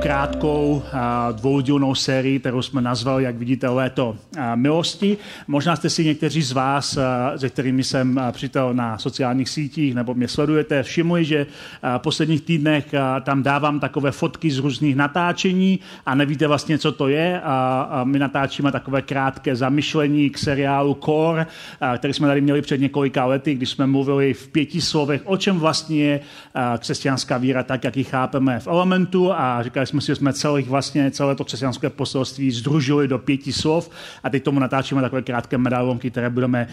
Krátkou dvoudílnou sérii, kterou jsme nazvali, jak vidíte, léto milosti. Možná jste si někteří z vás, se kterými jsem přítel na sociálních sítích nebo mě sledujete, všimli, že v posledních týdnech tam dávám takové fotky z různých natáčení a nevíte vlastně, co to je. A my natáčíme takové krátké zamyšlení k seriálu Core, který jsme tady měli před několika lety, když jsme mluvili v pěti slovech, o čem vlastně je křesťanská víra, tak jak ji chápeme v elementu a říkali jsme si, jsme celých vlastně, celé to křesťanské poselství združili do pěti slov a teď tomu natáčíme takové krátké medailonky, které budeme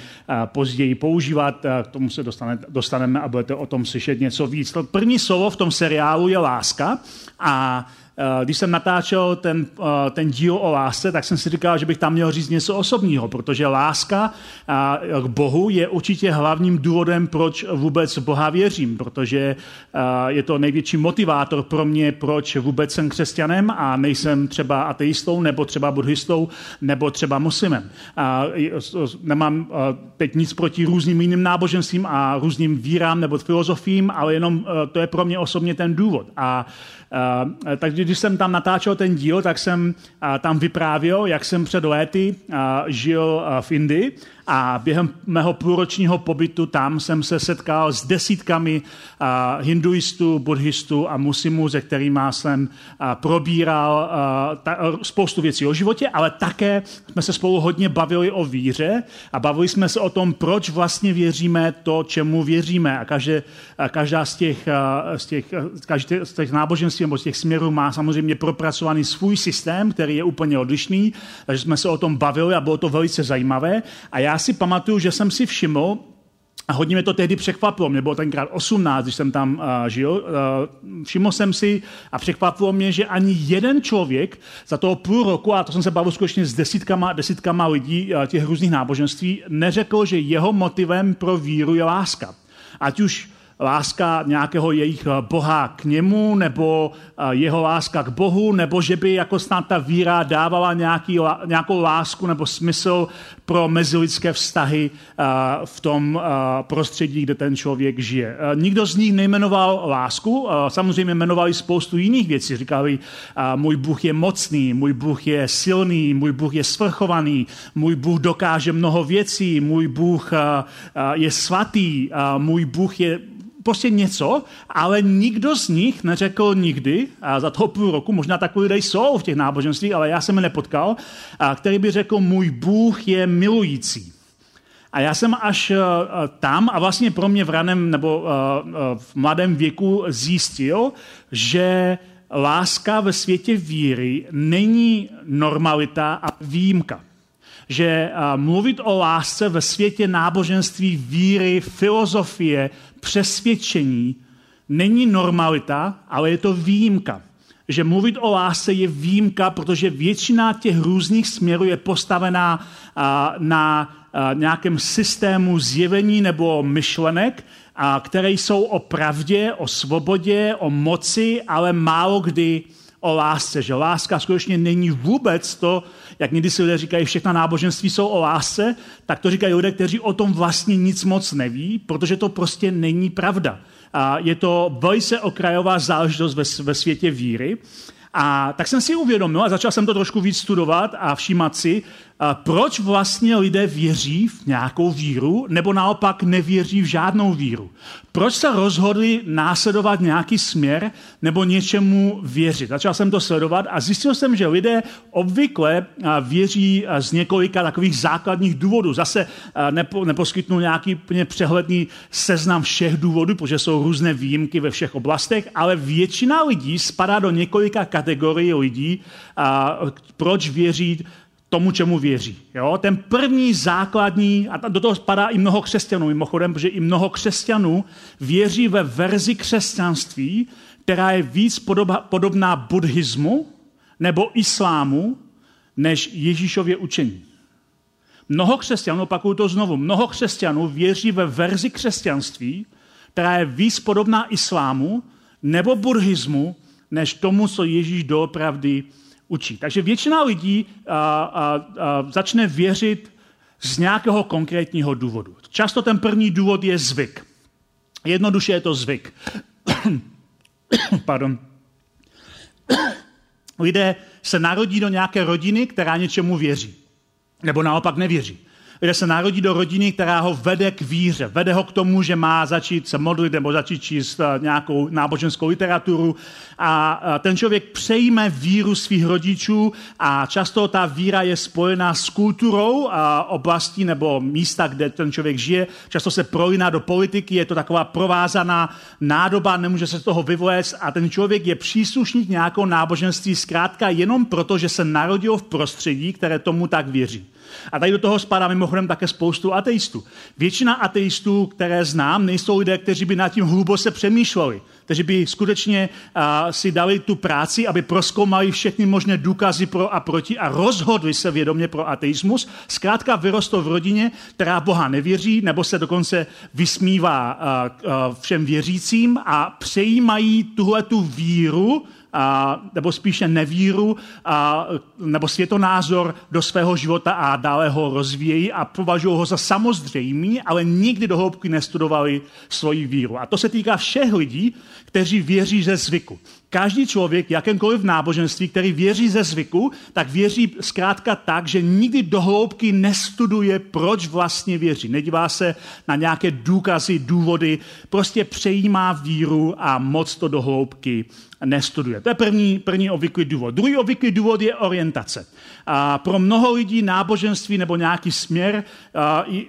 později používat. K tomu se dostane, dostaneme a budete o tom slyšet něco víc. To první slovo v tom seriálu je láska a Eh, když jsem natáčel ten, eh, ten díl o lásce, tak jsem si říkal, že bych tam měl říct něco osobního, protože láska eh, k Bohu je určitě hlavním důvodem, proč vůbec Boha věřím, protože je to největší motivátor pro mě, proč vůbec jsem křesťanem a nejsem třeba ateistou, nebo třeba buddhistou, nebo třeba muslimem. Nemám teď nic proti různým jiným náboženstvím a různým vírám nebo filozofím, ale jenom to je pro mě osobně ten důvod. A Eh, takže když jsem tam natáčel ten díl, tak jsem eh, tam vyprávěl, jak jsem před léty eh, žil v Indii a během mého půlročního pobytu tam jsem se setkal s desítkami hinduistů, buddhistů a muslimů, se kterými jsem probíral spoustu věcí o životě, ale také jsme se spolu hodně bavili o víře a bavili jsme se o tom, proč vlastně věříme to, čemu věříme. A každé, každá z těch, z těch, každé z těch náboženství nebo z těch směrů má samozřejmě propracovaný svůj systém, který je úplně odlišný, takže jsme se o tom bavili a bylo to velice zajímavé. A já si pamatuju, že jsem si všiml, a hodně mě to tehdy překvapilo, mě bylo tenkrát 18, když jsem tam uh, žil. Uh, všiml jsem si a překvapilo mě, že ani jeden člověk za toho půl roku, a to jsem se bavil skutečně s desítkama, desítkama lidí uh, těch různých náboženství, neřekl, že jeho motivem pro víru je láska. Ať už láska nějakého jejich eh, boha k němu, nebo eh, jeho láska k Bohu, nebo že by jako snad ta víra dávala nějaký, nějakou lásku nebo smysl pro mezilidské vztahy eh, v tom prostředí, kde ten člověk žije. Nikdo z nich nejmenoval lásku, samozřejmě jmenovali spoustu jiných věcí. Říkali, můj Bůh je mocný, můj Bůh je silný, můj Bůh je svrchovaný, můj Bůh dokáže mnoho věcí, můj Bůh je svatý, můj Bůh je prostě něco, ale nikdo z nich neřekl nikdy, a za toho půl roku, možná takový lidé jsou v těch náboženstvích, ale já jsem je nepotkal, a který by řekl, můj Bůh je milující. A já jsem až uh, tam a vlastně pro mě v raném nebo uh, v mladém věku zjistil, že láska ve světě víry není normalita a výjimka že mluvit o lásce ve světě náboženství, víry, filozofie, přesvědčení není normalita, ale je to výjimka. Že mluvit o lásce je výjimka, protože většina těch různých směrů je postavená na nějakém systému zjevení nebo myšlenek, které jsou o pravdě, o svobodě, o moci, ale málo kdy o lásce, že láska skutečně není vůbec to, jak někdy si lidé říkají, všechna náboženství jsou o lásce, tak to říkají lidé, kteří o tom vlastně nic moc neví, protože to prostě není pravda. A je to velice okrajová záležitost ve, ve světě víry. A tak jsem si uvědomil a začal jsem to trošku víc studovat a všímat si, proč vlastně lidé věří v nějakou víru, nebo naopak nevěří v žádnou víru. Proč se rozhodli následovat nějaký směr nebo něčemu věřit. Začal jsem to sledovat a zjistil jsem, že lidé obvykle věří z několika takových základních důvodů. Zase nepo, neposkytnu nějaký úplně přehledný seznam všech důvodů, protože jsou různé výjimky ve všech oblastech, ale většina lidí spadá do několika kategorií lidí, proč věří tomu, čemu věří. Jo? Ten první základní, a do toho spadá i mnoho křesťanů mimochodem, protože i mnoho křesťanů věří ve verzi křesťanství, která je víc podoba, podobná buddhismu nebo islámu, než Ježíšově učení. Mnoho křesťanů, opakuju to znovu, mnoho křesťanů věří ve verzi křesťanství, která je víc podobná islámu nebo buddhismu, než tomu, co Ježíš doopravdy učí. Takže většina lidí a, a, a, začne věřit z nějakého konkrétního důvodu. Často ten první důvod je zvyk. Jednoduše je to zvyk. Pardon. Lidé se narodí do nějaké rodiny, která něčemu věří. Nebo naopak nevěří kde se narodí do rodiny, která ho vede k víře. Vede ho k tomu, že má začít se modlit nebo začít číst eh, nějakou náboženskou literaturu a ten člověk přejme víru svých rodičů a často ta víra je spojená s kulturou a oblastí nebo místa, kde ten člověk žije. Často se prolíná do politiky, je to taková provázaná nádoba, nemůže se z toho vyvléct a ten člověk je příslušník nějakou náboženství zkrátka jenom proto, že se narodil v prostředí, které tomu tak věří. A tady do toho spadá mimochodem také spoustu ateistů. Většina ateistů, které znám, nejsou lidé, kteří by nad tím hluboce přemýšleli, kteří by skutečně uh, si dali tu práci, aby proskoumali všechny možné důkazy pro a proti a rozhodli se vědomě pro ateismus. Zkrátka vyrostl v rodině, která Boha nevěří, nebo se dokonce vysmívá uh, uh, všem věřícím a přejímají tuhle tu víru, a, nebo spíše nevíru a, nebo světonázor do svého života a dále ho rozvíjejí a považují ho za samozřejmý, ale nikdy do hloubky nestudovali svoji víru. A to se týká všech lidí, kteří věří ze zvyku. Každý člověk, jakémkoliv náboženství, který věří ze zvyku, tak věří zkrátka tak, že nikdy do hloubky nestuduje, proč vlastně věří. Nedívá se na nějaké důkazy, důvody, prostě přejímá víru a moc to do hloubky nestuduje. To je první, první obvyklý důvod. Druhý obvyklý důvod je orientace. A pro mnoho lidí náboženství nebo nějaký směr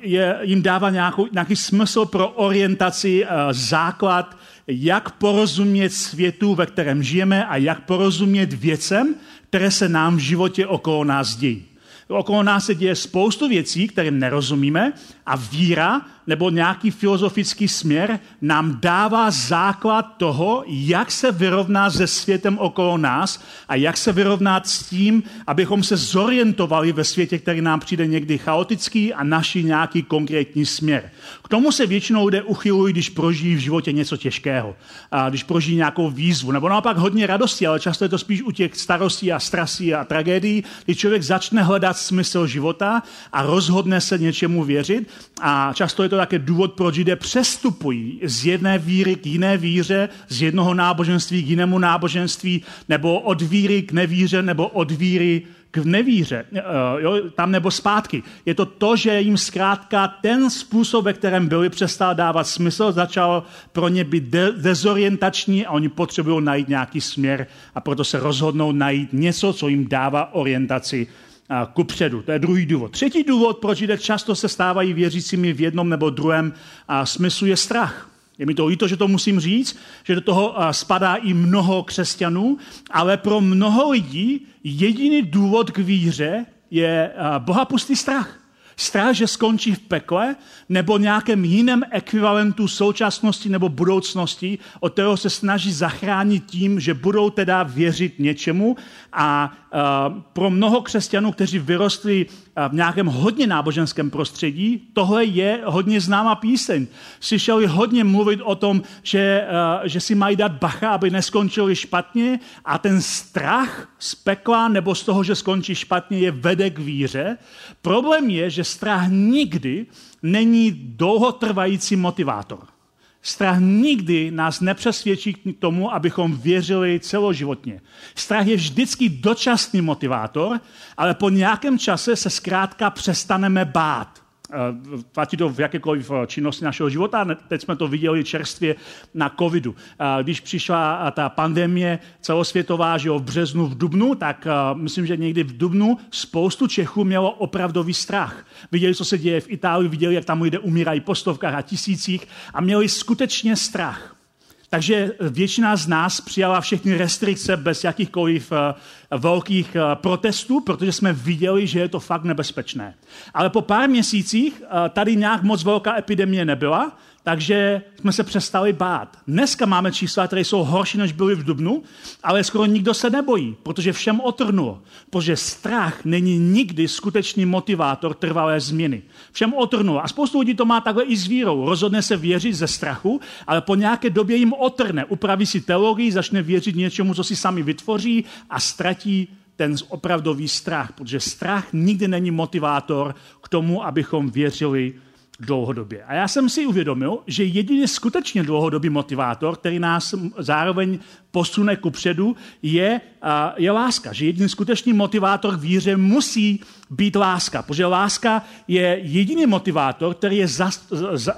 je, jim dává nějakou, nějaký smysl pro orientaci, základ, jak porozumět světu, ve kterém žijeme a jak porozumět věcem, které se nám v životě okolo nás dějí. Okolo nás se děje spoustu věcí, kterým nerozumíme a víra nebo nějaký filozofický směr nám dává základ toho, jak se vyrovná se světem okolo nás a jak se vyrovnat s tím, abychom se zorientovali ve světě, který nám přijde někdy chaotický a naši nějaký konkrétní směr. K tomu se většinou lidé uchylují, když prožijí v životě něco těžkého, a když prožijí nějakou výzvu, nebo naopak hodně radosti, ale často je to spíš u těch starostí a strasí a tragédií, kdy člověk začne hledat smysl života a rozhodne se něčemu věřit a často je to také důvod, proč lidé přestupují z jedné víry k jiné víře, z jednoho náboženství k jinému náboženství, nebo od víry k nevíře, nebo od víry k nevíře, eh, jo, tam nebo zpátky. Je to to, že jim zkrátka ten způsob, ve kterém byli, přestal dávat smysl, začal pro ně být de- dezorientační a oni potřebují najít nějaký směr a proto se rozhodnou najít něco, co jim dává orientaci kupředu. To je druhý důvod. Třetí důvod, proč lidé často se stávají věřícími v jednom nebo druhém smyslu, je strach. Je mi to líto, že to musím říct, že do toho spadá i mnoho křesťanů, ale pro mnoho lidí jediný důvod k víře je bohapustý strach. Strach, že skončí v pekle nebo nějakém jiném ekvivalentu současnosti nebo budoucnosti, od kterého se snaží zachránit tím, že budou teda věřit něčemu a pro mnoho křesťanů, kteří vyrostli v nějakém hodně náboženském prostředí, tohle je hodně známá píseň. Slyšeli hodně mluvit o tom, že, že si mají dát bacha, aby neskončili špatně a ten strach z pekla nebo z toho, že skončí špatně, je vede k víře. Problém je, že strach nikdy není dlouhotrvající motivátor. Strach nikdy nás nepřesvědčí k tomu, abychom věřili celoživotně. Strach je vždycky dočasný motivátor, ale po nějakém čase se zkrátka přestaneme bát. Eh, platí to v jakékoliv eh, činnosti našeho života. Teď jsme to viděli čerstvě na covidu. Eh, když přišla ta pandemie celosvětová, že jo, v březnu, v dubnu, tak myslím, že někdy v dubnu spoustu Čechů mělo opravdový strach. Viděli, co se děje v Itálii, viděli, jak tam lidé umírají po stovkách a tisících a měli skutečně strach. Takže většina z nás přijala všechny restrikce bez jakýchkoliv eh, velkých eh, protestů, protože jsme viděli, že je to fakt nebezpečné. Ale po pár měsících eh, tady nějak moc velká epidemie nebyla, takže jsme se přestali bát. Dneska máme čísla, které jsou horší, než byly v Dubnu, ale skoro nikdo se nebojí, protože všem otrnulo. Protože strach není nikdy skutečný motivátor trvalé změny. Všem otrnulo. A spoustu lidí to má takhle i s vírou. Rozhodne se věřit ze strachu, ale po nějaké době jim otrne. Upraví si teologii, začne věřit něčemu, co si sami vytvoří a ztratí ten opravdový strach, protože strach nikdy není motivátor k tomu, abychom věřili dlouhodobě. A já jsem si uvědomil, že jediný skutečně dlouhodobý motivátor, který nás zároveň posune ku předu, je, je láska. Že jediný skutečný motivátor k víře musí být láska, protože láska je jediný motivátor, který je, za, za,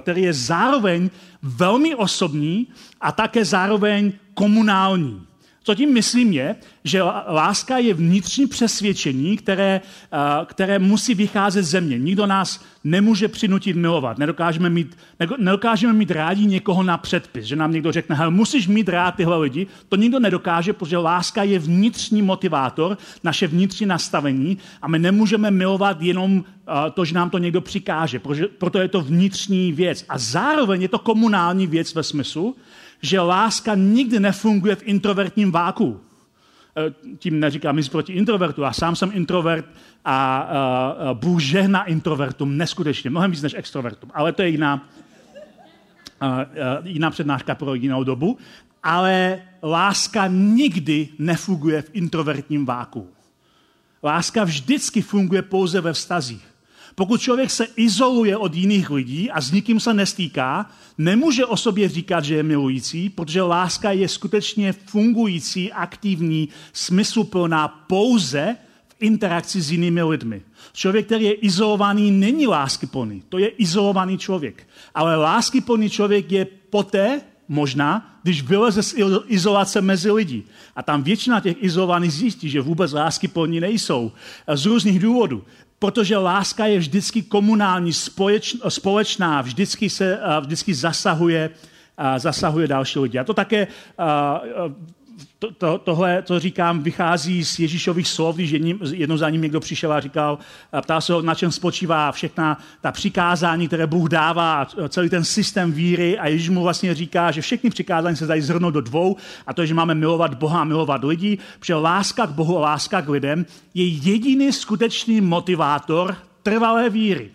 který je zároveň velmi osobní a také zároveň komunální. Co tím myslím je, že láska je vnitřní přesvědčení, které, které musí vycházet ze mě. Nikdo nás nemůže přinutit milovat. Nedokážeme mít, nedokážeme mít rádi někoho na předpis, že nám někdo řekne, hele, musíš mít rád tyhle lidi. To nikdo nedokáže, protože láska je vnitřní motivátor, naše vnitřní nastavení a my nemůžeme milovat jenom to, že nám to někdo přikáže, proto je to vnitřní věc. A zároveň je to komunální věc ve smyslu, že láska nikdy nefunguje v introvertním váku. E, tím neříkám nic proti introvertu. Já sám jsem introvert a uh, Bůh žehná introvertům neskutečně, mnohem víc než extrovertům. Ale to je jiná, jiná přednáška pro jinou dobu. Ale láska nikdy nefunguje v introvertním váku. Láska vždycky funguje pouze ve vztazích. Pokud člověk se izoluje od jiných lidí a s nikým se nestýká, nemůže o sobě říkat, že je milující, protože láska je skutečně fungující, aktivní, smysluplná pouze v interakci s jinými lidmi. Člověk, který je izolovaný, není láskyplný. To je izolovaný člověk. Ale láskyplný člověk je poté, možná, když vyleze z izolace mezi lidi. A tam většina těch izolovaných zjistí, že vůbec lásky plní nejsou. Z různých důvodů protože láska je vždycky komunální, společná, vždycky, se, vždycky zasahuje, zasahuje další lidi. A to také to, to, tohle, co říkám, vychází z Ježíšových slov, když jedním, jednou za ním někdo přišel a říkal, ptá se ho, na čem spočívá všechna ta přikázání, které Bůh dává, celý ten systém víry a Ježíš mu vlastně říká, že všechny přikázání se dají zhrnout do dvou a to je, že máme milovat Boha a milovat lidi, protože láska k Bohu a láska k lidem je jediný skutečný motivátor trvalé víry.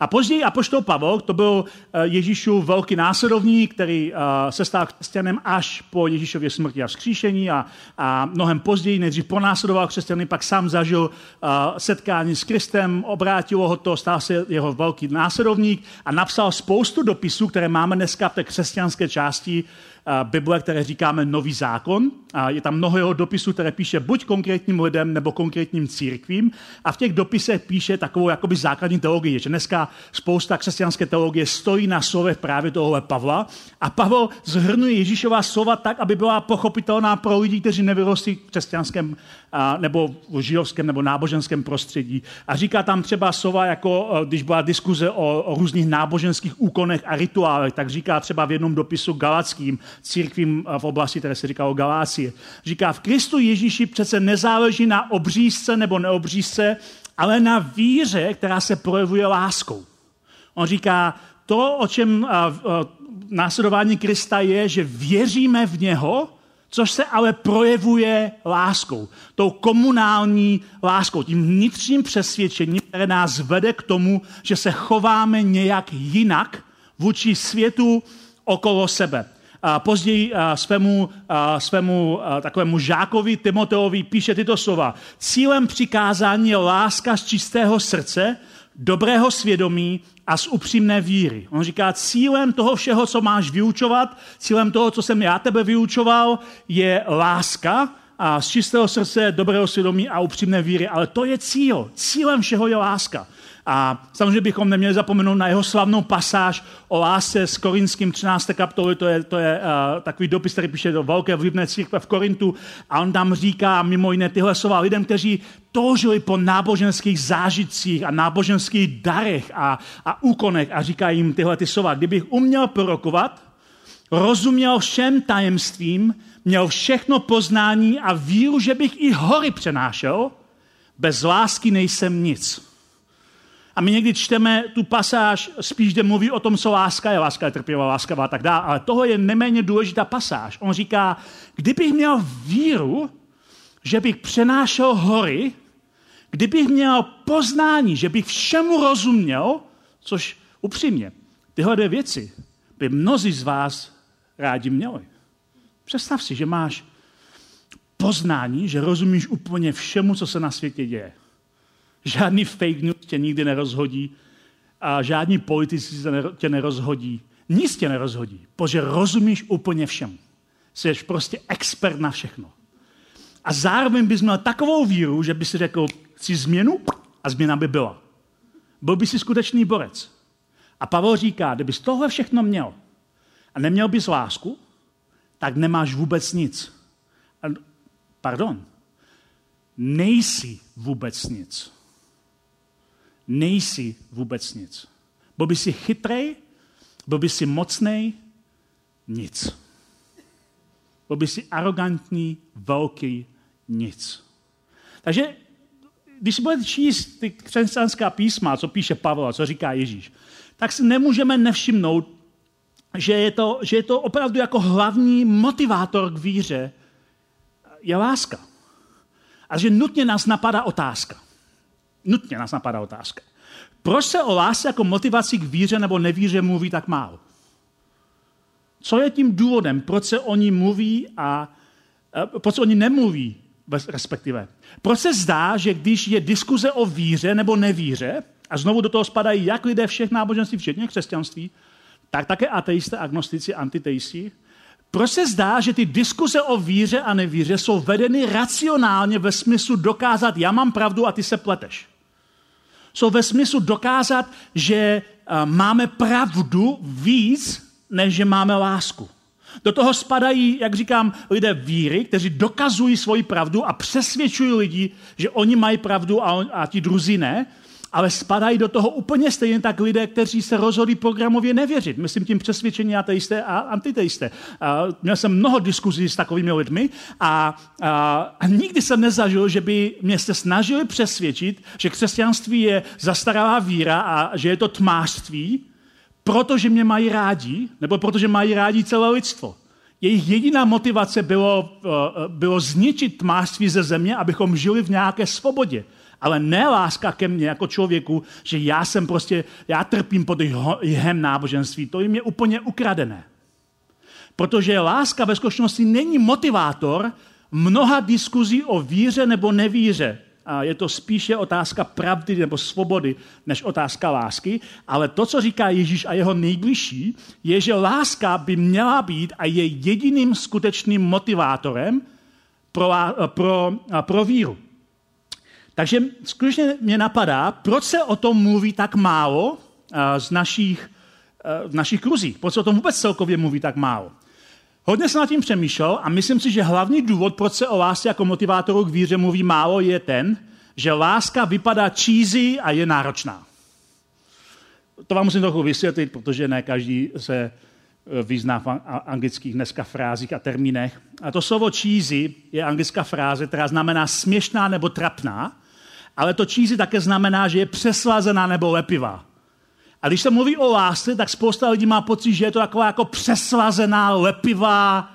A později Apoštol Pavel, to byl eh, Ježíšův velký následovník, který eh, se stal křesťanem až po Ježíšově smrti a vzkříšení a, a mnohem později, nejdřív ponásledoval křesťany, pak sám zažil eh, setkání s Kristem, obrátilo ho to, stal se jeho velký následovník a napsal spoustu dopisů, které máme dneska v té křesťanské části Bible, které říkáme Nový zákon. A je tam mnoho jeho dopisů, které píše buď konkrétním lidem nebo konkrétním církvím. A v těch dopisech píše takovou jakoby základní teologii, že dneska spousta křesťanské teologie stojí na slovech právě tohohle Pavla. A Pavel zhrnuje Ježíšová slova tak, aby byla pochopitelná pro lidi, kteří nevyrostli v křesťanském nebo v židovském nebo náboženském prostředí. A říká tam třeba slova, jako když byla diskuze o, o různých náboženských úkonech a rituálech, tak říká třeba v jednom dopisu galackým, církvím v oblasti, které se říkalo Galácie. Říká, v Kristu Ježíši přece nezáleží na obřízce nebo neobřízce, ale na víře, která se projevuje láskou. On říká, to, o čem následování Krista je, že věříme v něho, což se ale projevuje láskou. Tou komunální láskou, tím vnitřním přesvědčením, které nás vede k tomu, že se chováme nějak jinak vůči světu okolo sebe později svému, svému takovému žákovi Timoteovi píše tyto slova. Cílem přikázání je láska z čistého srdce, dobrého svědomí a z upřímné víry. On říká, cílem toho všeho, co máš vyučovat, cílem toho, co jsem já tebe vyučoval, je láska a z čistého srdce, dobrého svědomí a upřímné víry. Ale to je cíl. Cílem všeho je láska. A samozřejmě bychom neměli zapomenout na jeho slavnou pasáž o lásce s korinským 13. kapitoli, to je, to je uh, takový dopis, který píše do velké vlivné církve v Korintu a on tam říká mimo jiné tyhle slova lidem, kteří toužili po náboženských zážitcích a náboženských darech a, a úkonech a říká jim tyhle ty slova. Kdybych uměl prorokovat, rozuměl všem tajemstvím, měl všechno poznání a víru, že bych i hory přenášel, bez lásky nejsem nic. A my někdy čteme tu pasáž spíš, kde mluví o tom, co láska je, láska je trpělá, láskavá a tak dále, ale tohle je neméně důležitá pasáž. On říká, kdybych měl víru, že bych přenášel hory, kdybych měl poznání, že bych všemu rozuměl, což upřímně, tyhle dvě věci by mnozí z vás rádi měli. Představ si, že máš poznání, že rozumíš úplně všemu, co se na světě děje. Žádný fake news tě nikdy nerozhodí a žádní politici tě nerozhodí. Nic tě nerozhodí, protože rozumíš úplně všemu. Jsi prostě expert na všechno. A zároveň bys měl takovou víru, že by si řekl, chci změnu a změna by byla. Byl by si skutečný borec. A Pavel říká, kdybys tohle všechno měl a neměl bys lásku, tak nemáš vůbec nic. A, pardon, nejsi vůbec nic. Nejsi vůbec nic. Byl by si chytrej, byl by si mocnej, nic. Byl by si arrogantní, velký, nic. Takže když budete číst ty křesťanská písma, co píše Pavel, co říká Ježíš, tak si nemůžeme nevšimnout, že je to, že je to opravdu jako hlavní motivátor k víře je láska. A že nutně nás napadá otázka. Nutně nás napadá otázka. Proč se o lásce jako motivaci k víře nebo nevíře mluví tak málo? Co je tím důvodem, proč se o ní mluví a, a proč se o ní nemluví, respektive? Proč se zdá, že když je diskuze o víře nebo nevíře, a znovu do toho spadají jak lidé všech náboženství, včetně křesťanství, tak také ateisté, agnostici, antiteisti, proč se zdá, že ty diskuze o víře a nevíře jsou vedeny racionálně ve smyslu dokázat, já mám pravdu a ty se pleteš? Jsou ve smyslu dokázat, že eh, máme pravdu víc, než že máme lásku. Do toho spadají, jak říkám, lidé víry, kteří dokazují svoji pravdu a přesvědčují lidi, že oni mají pravdu a, on, a ti druzí ne ale spadají do toho úplně stejně tak lidé, kteří se rozhodli programově nevěřit. Myslím tím přesvědčení ateisté a antiteisté. A měl jsem mnoho diskuzí s takovými lidmi a, a, a nikdy jsem nezažil, že by mě se snažili přesvědčit, že křesťanství je zastaralá víra a že je to tmářství, protože mě mají rádi, nebo protože mají rádi celé lidstvo. Jejich jediná motivace bylo, bylo zničit tmářství ze země, abychom žili v nějaké svobodě ale ne láska ke mně jako člověku, že já jsem prostě, já trpím pod jihem náboženství. To jim je úplně ukradené. Protože láska ve skutečnosti není motivátor mnoha diskuzí o víře nebo nevíře. A je to spíše otázka pravdy nebo svobody, než otázka lásky. Ale to, co říká Ježíš a jeho nejbližší, je, že láska by měla být a je jediným skutečným motivátorem pro, pro, pro víru. Takže skutečně mě napadá, proč se o tom mluví tak málo eh, z našich, eh, v našich kruzích. Proč se o tom vůbec celkově mluví tak málo. Hodně jsem nad tím přemýšlel a myslím si, že hlavní důvod, proč se o lásce jako motivátoru k víře mluví málo, je ten, že láska vypadá cheesy a je náročná. To vám musím trochu vysvětlit, protože ne každý se eh, vyzná v anglických dneska frázích a termínech. A to slovo cheesy je anglická fráze, která znamená směšná nebo trapná ale to cheesy také znamená, že je přeslazená nebo lepivá. A když se mluví o lásce, tak spousta lidí má pocit, že je to taková jako přeslazená, lepivá,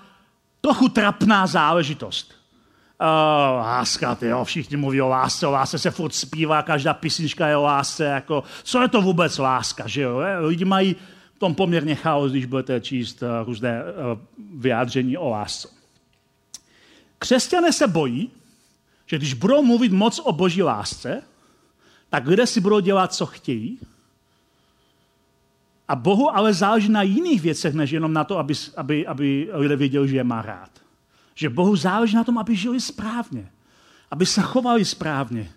trochu trapná záležitost. Uh, láska, ty jo, všichni mluví o lásce, o lásce se furt zpívá, každá písnička je o lásce, jako, co je to vůbec láska, že jo? Lidi mají v tom poměrně chaos, když budete číst uh, různé uh, vyjádření o lásce. Křesťané se bojí, že když budou mluvit moc o boží lásce, tak lidé si budou dělat, co chtějí. A Bohu ale záleží na jiných věcech, než jenom na to, aby, aby, aby lidé věděli, že je má rád. Že Bohu záleží na tom, aby žili správně. Aby se chovali správně.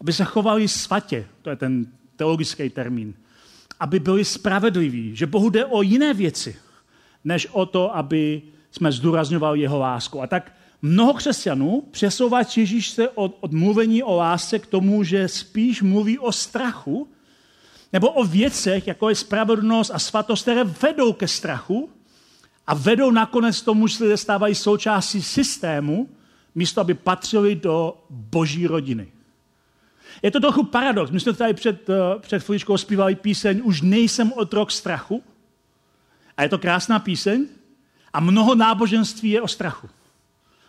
Aby se chovali svatě. To je ten teologický termín. Aby byli spravedliví. Že Bohu jde o jiné věci, než o to, aby jsme zdůrazňovali jeho lásku. A tak Mnoho křesťanů přesouvá Ježíš se od, od mluvení o lásce k tomu, že spíš mluví o strachu nebo o věcech, jako je spravedlnost a svatost, které vedou ke strachu a vedou nakonec tomu, že lidé stávají součástí systému, místo aby patřili do boží rodiny. Je to trochu paradox. My jsme tady před, uh, před chvíličkou zpívali píseň Už nejsem otrok strachu. A je to krásná píseň. A mnoho náboženství je o strachu.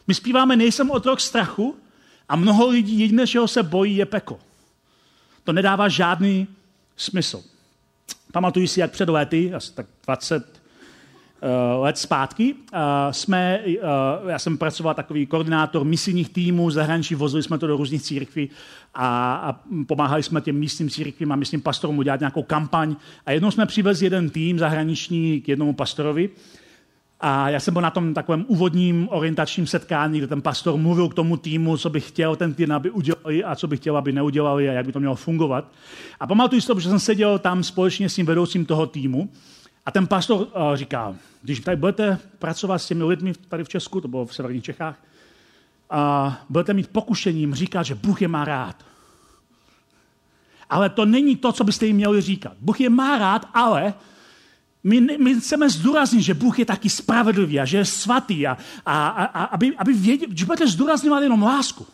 My zpíváme Nejsem otrok strachu a mnoho lidí jediné, čeho se bojí, je peko. To nedává žádný smysl. Pamatuju si, jak před lety, asi tak 20 uh, let zpátky, uh, jsme, uh, já jsem pracoval takový koordinátor misijních týmů zahraničí, vozili jsme to do různých církví a, a pomáhali jsme těm místním církvím a místním pastorům udělat nějakou kampaň. A jednou jsme přivezli jeden tým zahraniční k jednomu pastorovi a já jsem byl na tom takovém úvodním orientačním setkání, kde ten pastor mluvil k tomu týmu, co by chtěl ten tým, aby udělali a co by chtěl, aby neudělali a jak by to mělo fungovat. A pamatuju si to, že jsem seděl tam společně s tím vedoucím toho týmu a ten pastor uh, říká, když tady budete pracovat s těmi lidmi tady v Česku, to bylo v severních Čechách, a budete mít pokušením říkat, že Bůh je má rád. Ale to není to, co byste jim měli říkat. Bůh je má rád, ale my, my chceme zdůraznit, že Bůh je taky spravedlivý a že je svatý a, a, a aby, aby věděli, že budete zdůrazňovat jenom lásku.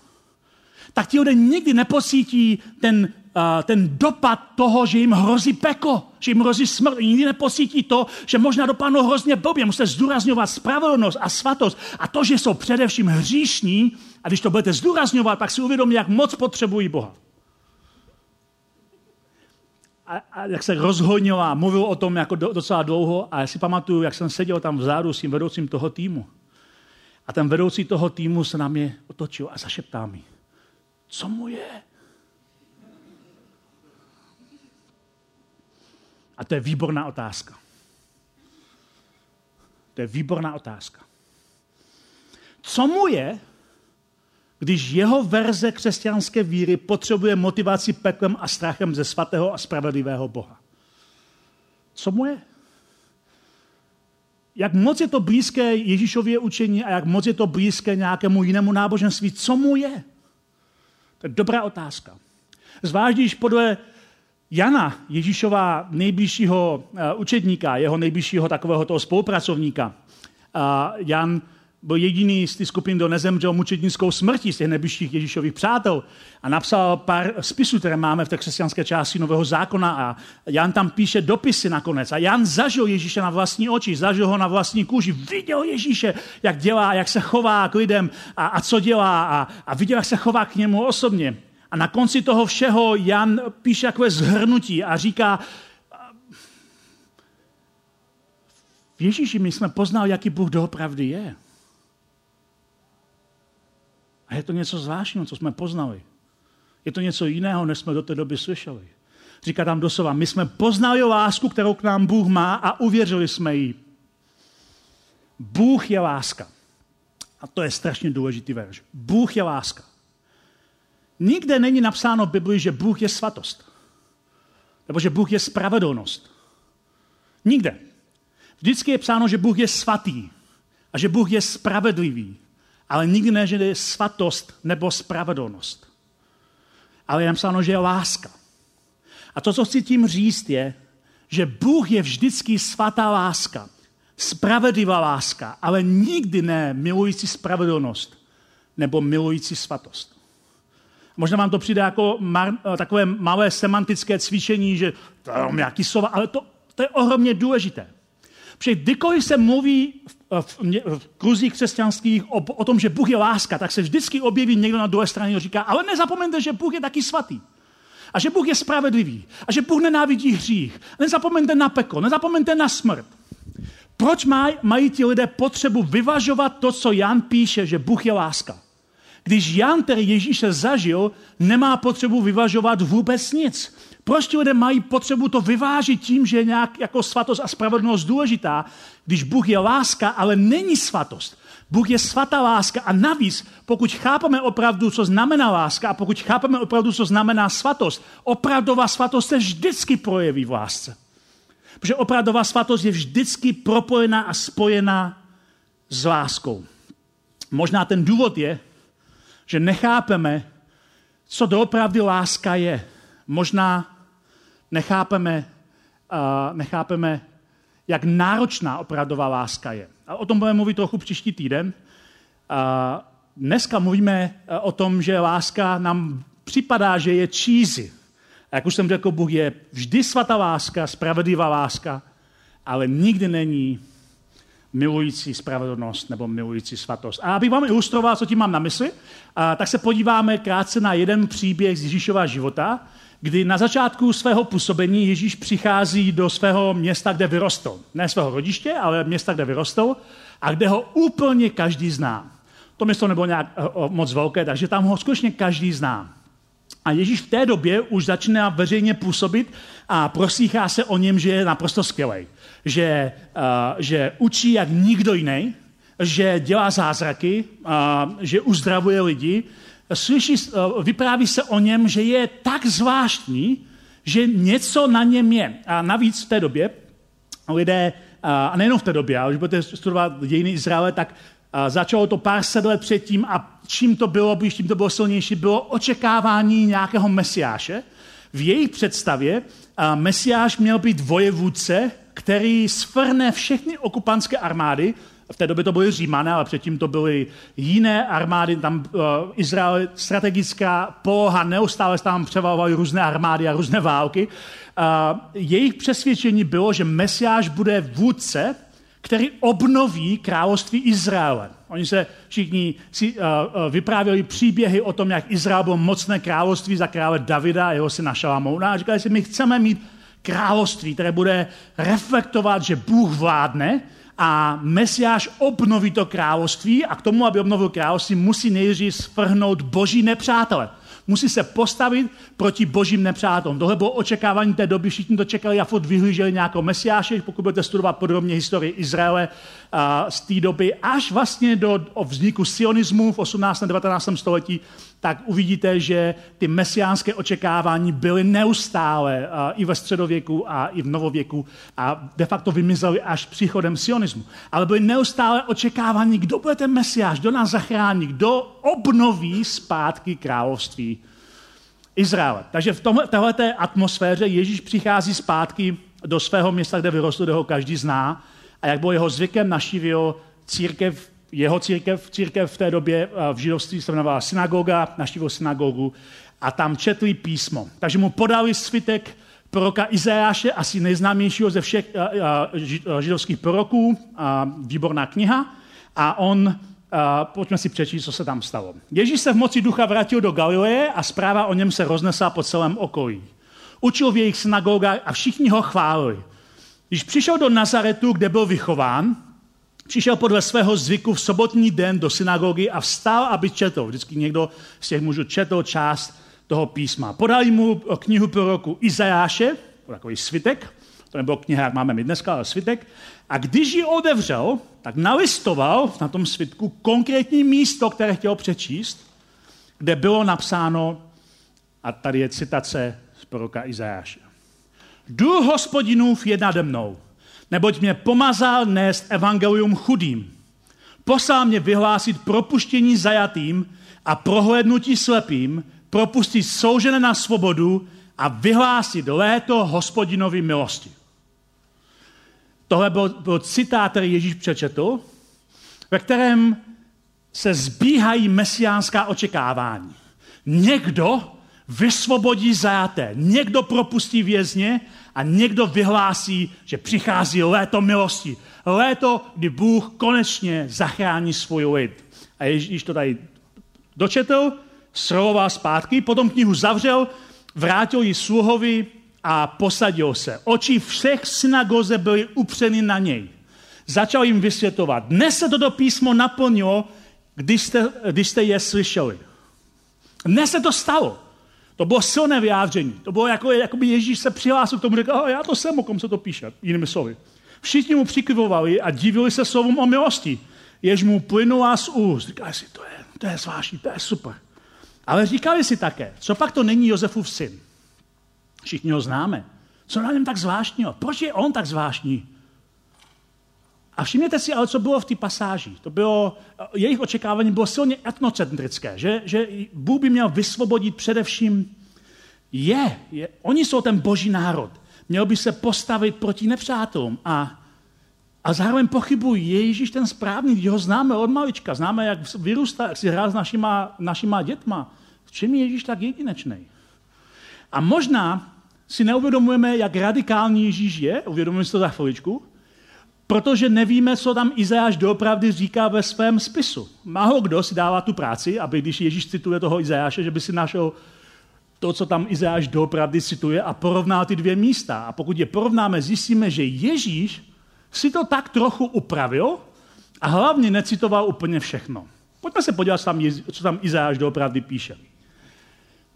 Tak ti lidé nikdy nepocítí ten, uh, ten dopad toho, že jim hrozí peko, že jim hrozí smrt. Nikdy nepocítí to, že možná dopadnou hrozně blbě. Musíte zdůrazňovat spravedlnost a svatost a to, že jsou především hříšní a když to budete zdůrazňovat, pak si uvědomí, jak moc potřebují Boha a, a jak se rozhodnil a mluvil o tom jako do, docela dlouho a já si pamatuju, jak jsem seděl tam vzadu s tím vedoucím toho týmu. A ten vedoucí toho týmu se na mě otočil a zašeptá mi, co mu je? A to je výborná otázka. To je výborná otázka. Co mu je, když jeho verze křesťanské víry potřebuje motivaci peklem a strachem ze svatého a spravedlivého Boha. Co mu je? Jak moc je to blízké Ježíšově učení a jak moc je to blízké nějakému jinému náboženství? Co mu je? To je dobrá otázka. Zvlášť, když podle Jana, Ježíšova nejbližšího eh, učedníka, jeho nejbližšího takového toho spolupracovníka, Jan byl jediný z té skupiny, kdo nezemřel mučednickou smrtí z těch nejbližších Ježíšových přátel a napsal pár spisů, které máme v té křesťanské části Nového zákona a Jan tam píše dopisy nakonec. A Jan zažil Ježíše na vlastní oči, zažil ho na vlastní kůži, viděl Ježíše, jak dělá, jak se chová k lidem a, a co dělá a, a viděl, jak se chová k němu osobně. A na konci toho všeho Jan píše takové zhrnutí a říká, v Ježíši my jsme poznali, jaký Bůh doopravdy je. Je to něco zvláštního, co jsme poznali. Je to něco jiného, než jsme do té doby slyšeli. Říká tam doslova, my jsme poznali lásku, kterou k nám Bůh má a uvěřili jsme jí. Bůh je láska. A to je strašně důležitý verš. Bůh je láska. Nikde není napsáno v Biblii, že Bůh je svatost. Nebo že Bůh je spravedlnost. Nikde. Vždycky je psáno, že Bůh je svatý a že Bůh je spravedlivý ale nikdy ne, že je svatost nebo spravedlnost. Ale je napsáno, že je láska. A to, co chci tím říct, je, že Bůh je vždycky svatá láska, spravedlivá láska, ale nikdy ne milující spravedlnost nebo milující svatost. Možná vám to přijde jako mar, takové malé semantické cvičení, že to je nějaký slova, ale to, to je ohromně důležité. Protože kdykoliv se mluví v, v, v kruzích křesťanských o, o tom, že Bůh je láska, tak se vždycky objeví někdo na druhé straně a říká, ale nezapomeňte, že Bůh je taky svatý. A že Bůh je spravedlivý. A že Bůh nenávidí hřích. Nezapomeňte na peko, nezapomeňte na smrt. Proč maj, mají ti lidé potřebu vyvažovat to, co Jan píše, že Bůh je láska? Když Jan, který Ježíše zažil, nemá potřebu vyvažovat vůbec nic. Proč ti lidé mají potřebu to vyvážit tím, že je nějak jako svatost a spravedlnost důležitá, když Bůh je láska, ale není svatost. Bůh je svatá láska a navíc, pokud chápeme opravdu, co znamená láska a pokud chápeme opravdu, co znamená svatost, opravdová svatost se vždycky projeví v lásce. Protože opravdová svatost je vždycky propojená a spojená s láskou. Možná ten důvod je, že nechápeme, co doopravdy láska je. Možná nechápeme, uh, nechápeme, jak náročná opravdová láska je. A o tom budeme mluvit trochu příští týden. Uh, dneska mluvíme o tom, že láska nám připadá, že je cheesy. A jak už jsem řekl, Bůh je vždy svatá láska, spravedlivá láska, ale nikdy není milující spravedlnost nebo milující svatost. A abych vám ilustroval, co tím mám na mysli, tak se podíváme krátce na jeden příběh z Ježíšova života, kdy na začátku svého působení Ježíš přichází do svého města, kde vyrostl. Ne svého rodiště, ale města, kde vyrostl a kde ho úplně každý zná. To město nebylo nějak eh, moc velké, takže tam ho skutečně každý zná. A Ježíš v té době už začíná veřejně působit a prosíchá se o něm, že je naprosto skvělý. Že, uh, že učí jak nikdo jiný, že dělá zázraky, uh, že uzdravuje lidi. Slyší, uh, vypráví se o něm, že je tak zvláštní, že něco na něm je. A navíc v té době lidé, a nejenom v té době, ale když budete studovat dějiny Izraele, tak začalo to pár set let předtím a čím to bylo, když tím to bylo silnější, bylo očekávání nějakého mesiáše. V jejich představě mesiáš měl být vojevůdce, který svrne všechny okupantské armády, v té době to byly Římané, ale předtím to byly jiné armády, tam uh, Izrael, strategická poloha, neustále tam převalovaly různé armády a různé války. Uh, jejich přesvědčení bylo, že Mesiáš bude vůdce, který obnoví království Izraele. Oni se všichni si, uh, uh, vyprávěli příběhy o tom, jak Izrael byl mocné království za krále Davida a jeho syna Šalamouna a říkali si, my chceme mít království, které bude reflektovat, že Bůh vládne a Mesiáš obnoví to království a k tomu, aby obnovil království, musí nejdřív svrhnout boží nepřátele. Musí se postavit proti božím nepřátelům. Tohle bylo očekávání té doby, všichni to čekali a furt vyhlíželi nějakou mesiáše, pokud budete studovat podrobně historii Izraele z té doby až vlastně do vzniku sionismu v 18. a 19. století, tak uvidíte, že ty mesiánské očekávání byly neustále i ve středověku a i v novověku a de facto vymizely až příchodem sionismu. Ale byly neustále očekávání, kdo bude ten mesiáš, kdo nás zachrání, kdo obnoví zpátky království Izraele. Takže v této atmosféře Ježíš přichází zpátky do svého města, kde vyrostl, kde ho každý zná. A jak bylo jeho zvykem, naštívil církev jeho církev, církev v té době eh, v židovství se jmenovala synagoga, naštívil synagogu a tam četli písmo. Takže mu podali svitek proroka Izajáše, asi nejznámějšího ze všech eh, eh, židovských proroků, výborná kniha, a on, pojďme si přečíst, co se tam stalo. Ježíš se v moci ducha vrátil do Galileje a zpráva o něm se roznesla po celém okolí. Učil v jejich synagogách a všichni ho chválili. Když přišel do Nazaretu, kde byl vychován, Přišel podle svého zvyku v sobotní den do synagogy a vstal, aby četl. Vždycky někdo z těch mužů četl část toho písma. Podali mu knihu proroku Izajáše, takový svitek, to nebylo kniha, jak máme my dneska, ale svitek. A když ji otevřel, tak nalistoval na tom svitku konkrétní místo, které chtěl přečíst, kde bylo napsáno, a tady je citace z proroka Izajáše. Duch hospodinův je nade mnou, neboť mě pomazal nést evangelium chudým. Poslal mě vyhlásit propuštění zajatým a prohlédnutí slepým, propustit soužené na svobodu a vyhlásit léto hospodinovi milosti. Tohle byl, byl citát, který Ježíš přečetl, ve kterém se zbíhají mesiánská očekávání. Někdo vysvobodí zajaté, někdo propustí vězně a někdo vyhlásí, že přichází léto milosti. Léto, kdy Bůh konečně zachrání svůj lid. A Ježíš to tady dočetl, sroloval zpátky, potom knihu zavřel, vrátil ji sluhovi a posadil se. Oči všech synagoze byly upřeny na něj. Začal jim vysvětlovat. Dnes se toto písmo naplnilo, když jste, když jste je slyšeli. Dnes se to stalo. To bylo silné vyjádření. To bylo jako, jako by Ježíš se přihlásil k tomu, řekl, já to jsem, o kom se to píše, jinými slovy. Všichni mu přikyvovali a divili se slovům o milosti. Jež mu plynula z úst. Říkali si, to je, to je zvláštní, to je super. Ale říkali si také, co pak to není Josefův syn? Všichni ho známe. Co na něm tak zvláštního? Proč je on tak zvláštní? A všimněte si ale, co bylo v té pasáži. To bylo, jejich očekávání bylo silně etnocentrické, že, že Bůh by měl vysvobodit především je, je. Oni jsou ten boží národ. Měl by se postavit proti nepřátelům a, a zároveň pochybují, je Ježíš ten správný, když ho známe od malička, známe, jak vyrůstá, jak si hrál s našima, našima dětma, V čem je Ježíš tak jedinečný? A možná si neuvědomujeme, jak radikální Ježíš je, uvědomujeme si to za chviličku, protože nevíme, co tam Izajáš doopravdy říká ve svém spisu. Málo kdo si dává tu práci, aby když Ježíš cituje toho Izajáše, že by si našel to, co tam Izajáš doopravdy cituje a porovnal ty dvě místa. A pokud je porovnáme, zjistíme, že Ježíš si to tak trochu upravil a hlavně necitoval úplně všechno. Pojďme se podívat, co tam Izajáš doopravdy píše.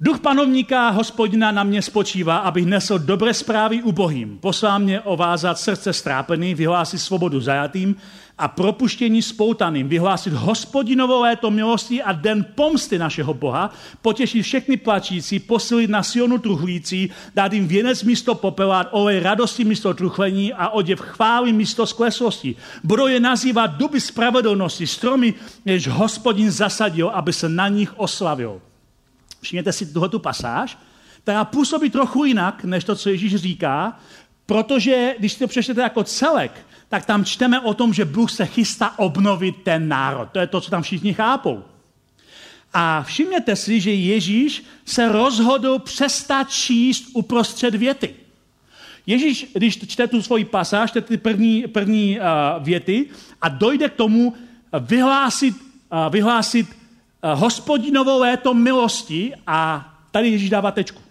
Duch panovníka hospodina na mě spočívá, abych nesl dobré zprávy ubohým. Poslal mě ovázat srdce strápený, vyhlásit svobodu zajatým a propuštění spoutaným, vyhlásit hospodinovo léto milosti a den pomsty našeho Boha, potěšit všechny plačící, posilit na Sionu truhlící, dát jim věnec místo popela, olej radosti místo truchlení a oděv chvály místo skleslosti. Budou je nazývat duby spravedlnosti, stromy, jež hospodin zasadil, aby se na nich oslavil. Všimněte si tuhle pasáž, která působí trochu jinak, než to, co Ježíš říká, protože když to přečtete jako celek, tak tam čteme o tom, že Bůh se chystá obnovit ten národ. To je to, co tam všichni chápou. A všimněte si, že Ježíš se rozhodl přestat číst uprostřed věty. Ježíš, když čte tu svoji pasáž, ty první, první uh, věty a dojde k tomu vyhlásit, uh, vyhlásit uh, hospodinovou léto milosti a tady Ježíš dává tečku.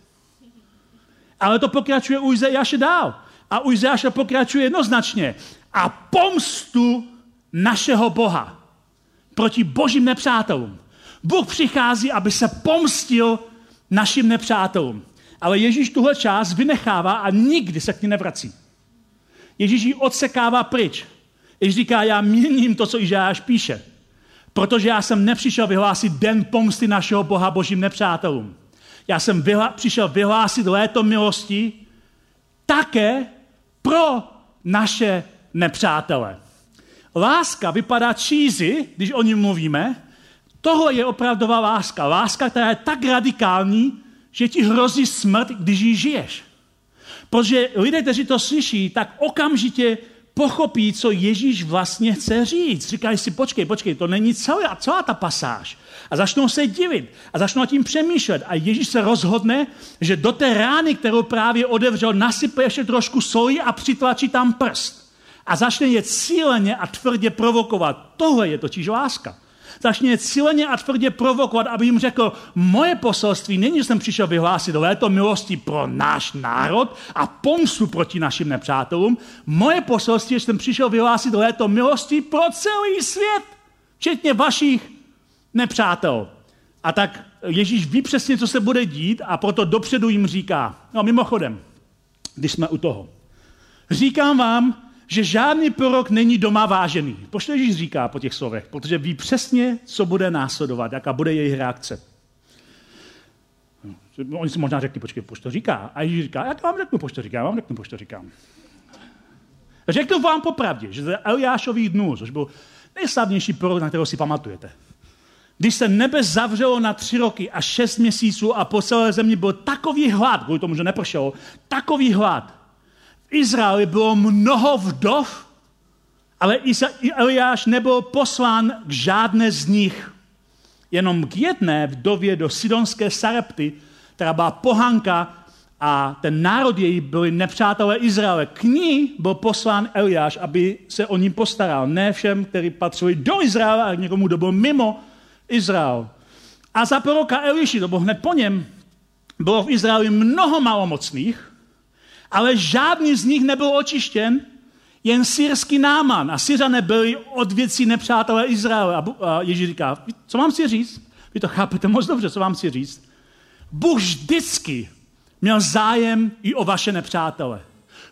Ale to pokračuje u Izajáše dál. A u Izajáše pokračuje jednoznačně a pomstu našeho Boha proti božím nepřátelům. Bůh přichází, aby se pomstil našim nepřátelům. Ale Ježíš tuhle část vynechává a nikdy se k ní nevrací. Ježíš ji odsekává pryč. Ježíš říká, já měním to, co Ižáš píše. Protože já jsem nepřišel vyhlásit den pomsty našeho Boha božím nepřátelům. Já jsem vyhla- přišel vyhlásit léto milosti také pro naše nepřátele. Láska vypadá cheesy, když o ní mluvíme. Tohle je opravdová láska. Láska, která je tak radikální, že ti hrozí smrt, když ji žiješ. Protože lidé, kteří to slyší, tak okamžitě pochopí, co Ježíš vlastně chce říct. Říkají si, počkej, počkej, to není celá, celá ta pasáž. A začnou se divit a začnou tím přemýšlet. A Ježíš se rozhodne, že do té rány, kterou právě odevřel, nasype ještě trošku soli a přitlačí tam prst a začne je cíleně a tvrdě provokovat. Tohle je totiž láska. Začne cíleně a tvrdě provokovat, aby jim řekl, moje poselství není, že jsem přišel vyhlásit léto milosti pro náš národ a pomstu proti našim nepřátelům. Moje poselství je, že jsem přišel vyhlásit léto milosti pro celý svět, včetně vašich nepřátel. A tak Ježíš ví přesně, co se bude dít a proto dopředu jim říká, no mimochodem, když jsme u toho. Říkám vám, že žádný prorok není doma vážený. To Ježíš říká po těch slovech? Protože ví přesně, co bude následovat, jaká bude jejich reakce. Oni si možná řekli, počkej, proč to říká? A Ježíš říká, jak vám řeknu, proč to říkám, vám řeknu, proč to říkám. Řeknu vám popravdě, že za Eliášových dnů, což byl nejslavnější prorok, na kterého si pamatujete, když se nebe zavřelo na tři roky a šest měsíců a po celé zemi byl takový hlad, kvůli tomu, že nepršelo, takový hlad, Izraeli bylo mnoho vdov, ale Eliáš nebyl poslán k žádné z nich. Jenom k jedné vdově do sidonské Sarepty, která byla pohanka a ten národ její byli nepřátelé Izraele. K ní byl poslán Eliáš, aby se o ní postaral. Ne všem, kteří patřili do Izraele, ale někomu, kdo byl mimo Izrael. A za proroka Eliši, to bylo hned po něm, bylo v Izraeli mnoho malomocných, ale žádný z nich nebyl očištěn, jen syrský náman. A Syřané byli od věcí nepřátelé Izraele. A Ježíš říká, co vám chci říct? Vy to chápete moc dobře, co vám chci říct. Bůh vždycky měl zájem i o vaše nepřátele.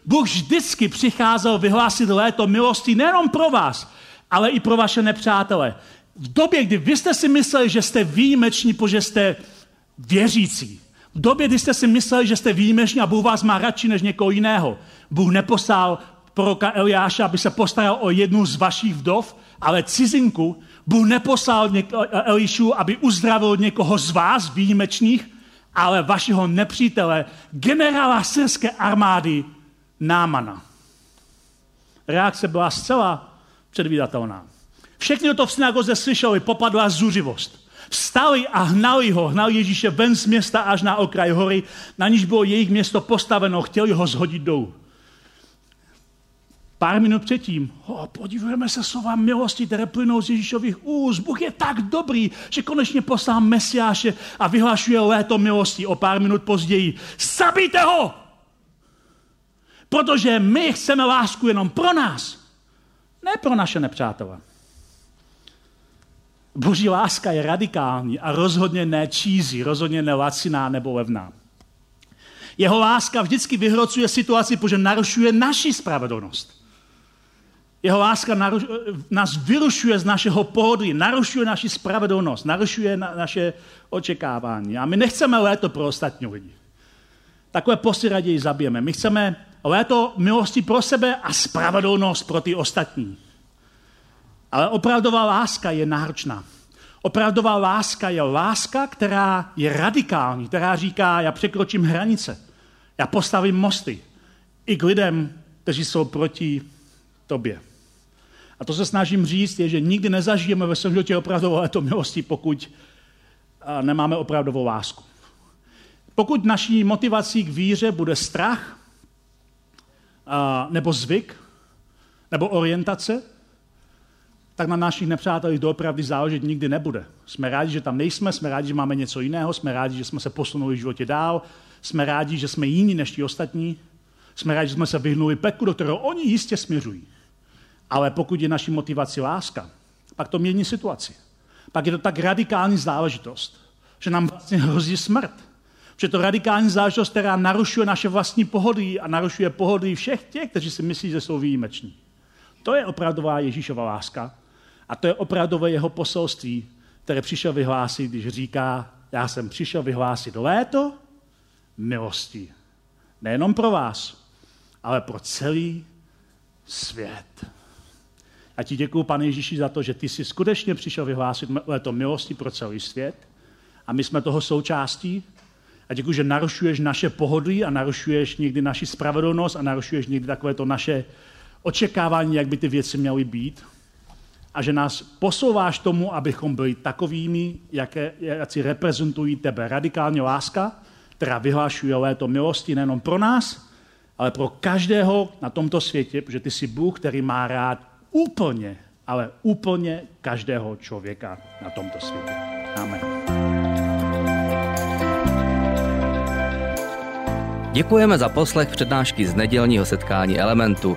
Bůh vždycky přicházel vyhlásit léto milosti nejenom pro vás, ale i pro vaše nepřátele. V době, kdy vy jste si mysleli, že jste výjimeční, protože jste věřící, v době, kdy jste si mysleli, že jste výjimeční a Bůh vás má radši než někoho jiného, Bůh neposlal proroka Eliáša, aby se postaral o jednu z vašich vdov, ale cizinku. Bůh neposlal Elišu, aby uzdravil někoho z vás výjimečných, ale vašeho nepřítele, generála syrské armády Námana. Reakce byla zcela předvídatelná. Všechny to v synagoze slyšeli, popadla zuřivost. Vstali a hnali ho, hnali Ježíše ven z města až na okraj hory, na níž bylo jejich město postaveno, chtěli ho zhodit dolů. Pár minut předtím, oh, podívejme se slova milosti, které plynou z Ježíšových úst. Bůh je tak dobrý, že konečně poslal Mesiáše a vyhlašuje léto milosti. O pár minut později, zabijte ho! Protože my chceme lásku jenom pro nás, ne pro naše nepřátele. Boží láska je radikální a rozhodně ne čízí, rozhodně ne laciná nebo levná. Jeho láska vždycky vyhrocuje situaci, protože narušuje naši spravedlnost. Jeho láska naruš, nás vyrušuje z našeho pohodlí, narušuje naši spravedlnost, narušuje na, naše očekávání. A my nechceme léto pro ostatní lidi. Takové posty raději zabijeme. My chceme léto milosti pro sebe a spravedlnost pro ty ostatní. Ale opravdová láska je náročná. Opravdová láska je láska, která je radikální, která říká, já překročím hranice, já postavím mosty i k lidem, kteří jsou proti tobě. A to se snažím říct, je, že nikdy nezažijeme ve svém životě opravdovou léto milosti, pokud nemáme opravdovou lásku. Pokud naší motivací k víře bude strach, nebo zvyk, nebo orientace, tak na našich nepřátelích doopravdy záležet nikdy nebude. Jsme rádi, že tam nejsme, jsme rádi, že máme něco jiného, jsme rádi, že jsme se posunuli v životě dál, jsme rádi, že jsme jiní než ti ostatní, jsme rádi, že jsme se vyhnuli peklu, do kterého oni jistě směřují. Ale pokud je naší motivací láska, pak to mění situaci. Pak je to tak radikální záležitost, že nám vlastně hrozí smrt. Že to radikální záležitost, která narušuje naše vlastní pohodlí a narušuje pohodlí všech těch, kteří si myslí, že jsou výjimeční. To je opravdová Ježíšova láska a to je opravdové jeho poselství, které přišel vyhlásit, když říká, já jsem přišel vyhlásit léto milosti. Nejenom pro vás, ale pro celý svět. A ti děkuji, pane Ježíši, za to, že ty jsi skutečně přišel vyhlásit léto milosti pro celý svět a my jsme toho součástí. A děkuji, že narušuješ naše pohodlí a narušuješ někdy naši spravedlnost a narušuješ někdy takové to naše očekávání, jak by ty věci měly být. A že nás posouváš tomu, abychom byli takovými, jaké, si reprezentují tebe. Radikální láska, která vyhlášuje léto milosti nejenom pro nás, ale pro každého na tomto světě, protože ty jsi Bůh, který má rád úplně, ale úplně každého člověka na tomto světě. Amen. Děkujeme za poslech přednášky z nedělního setkání Elementu.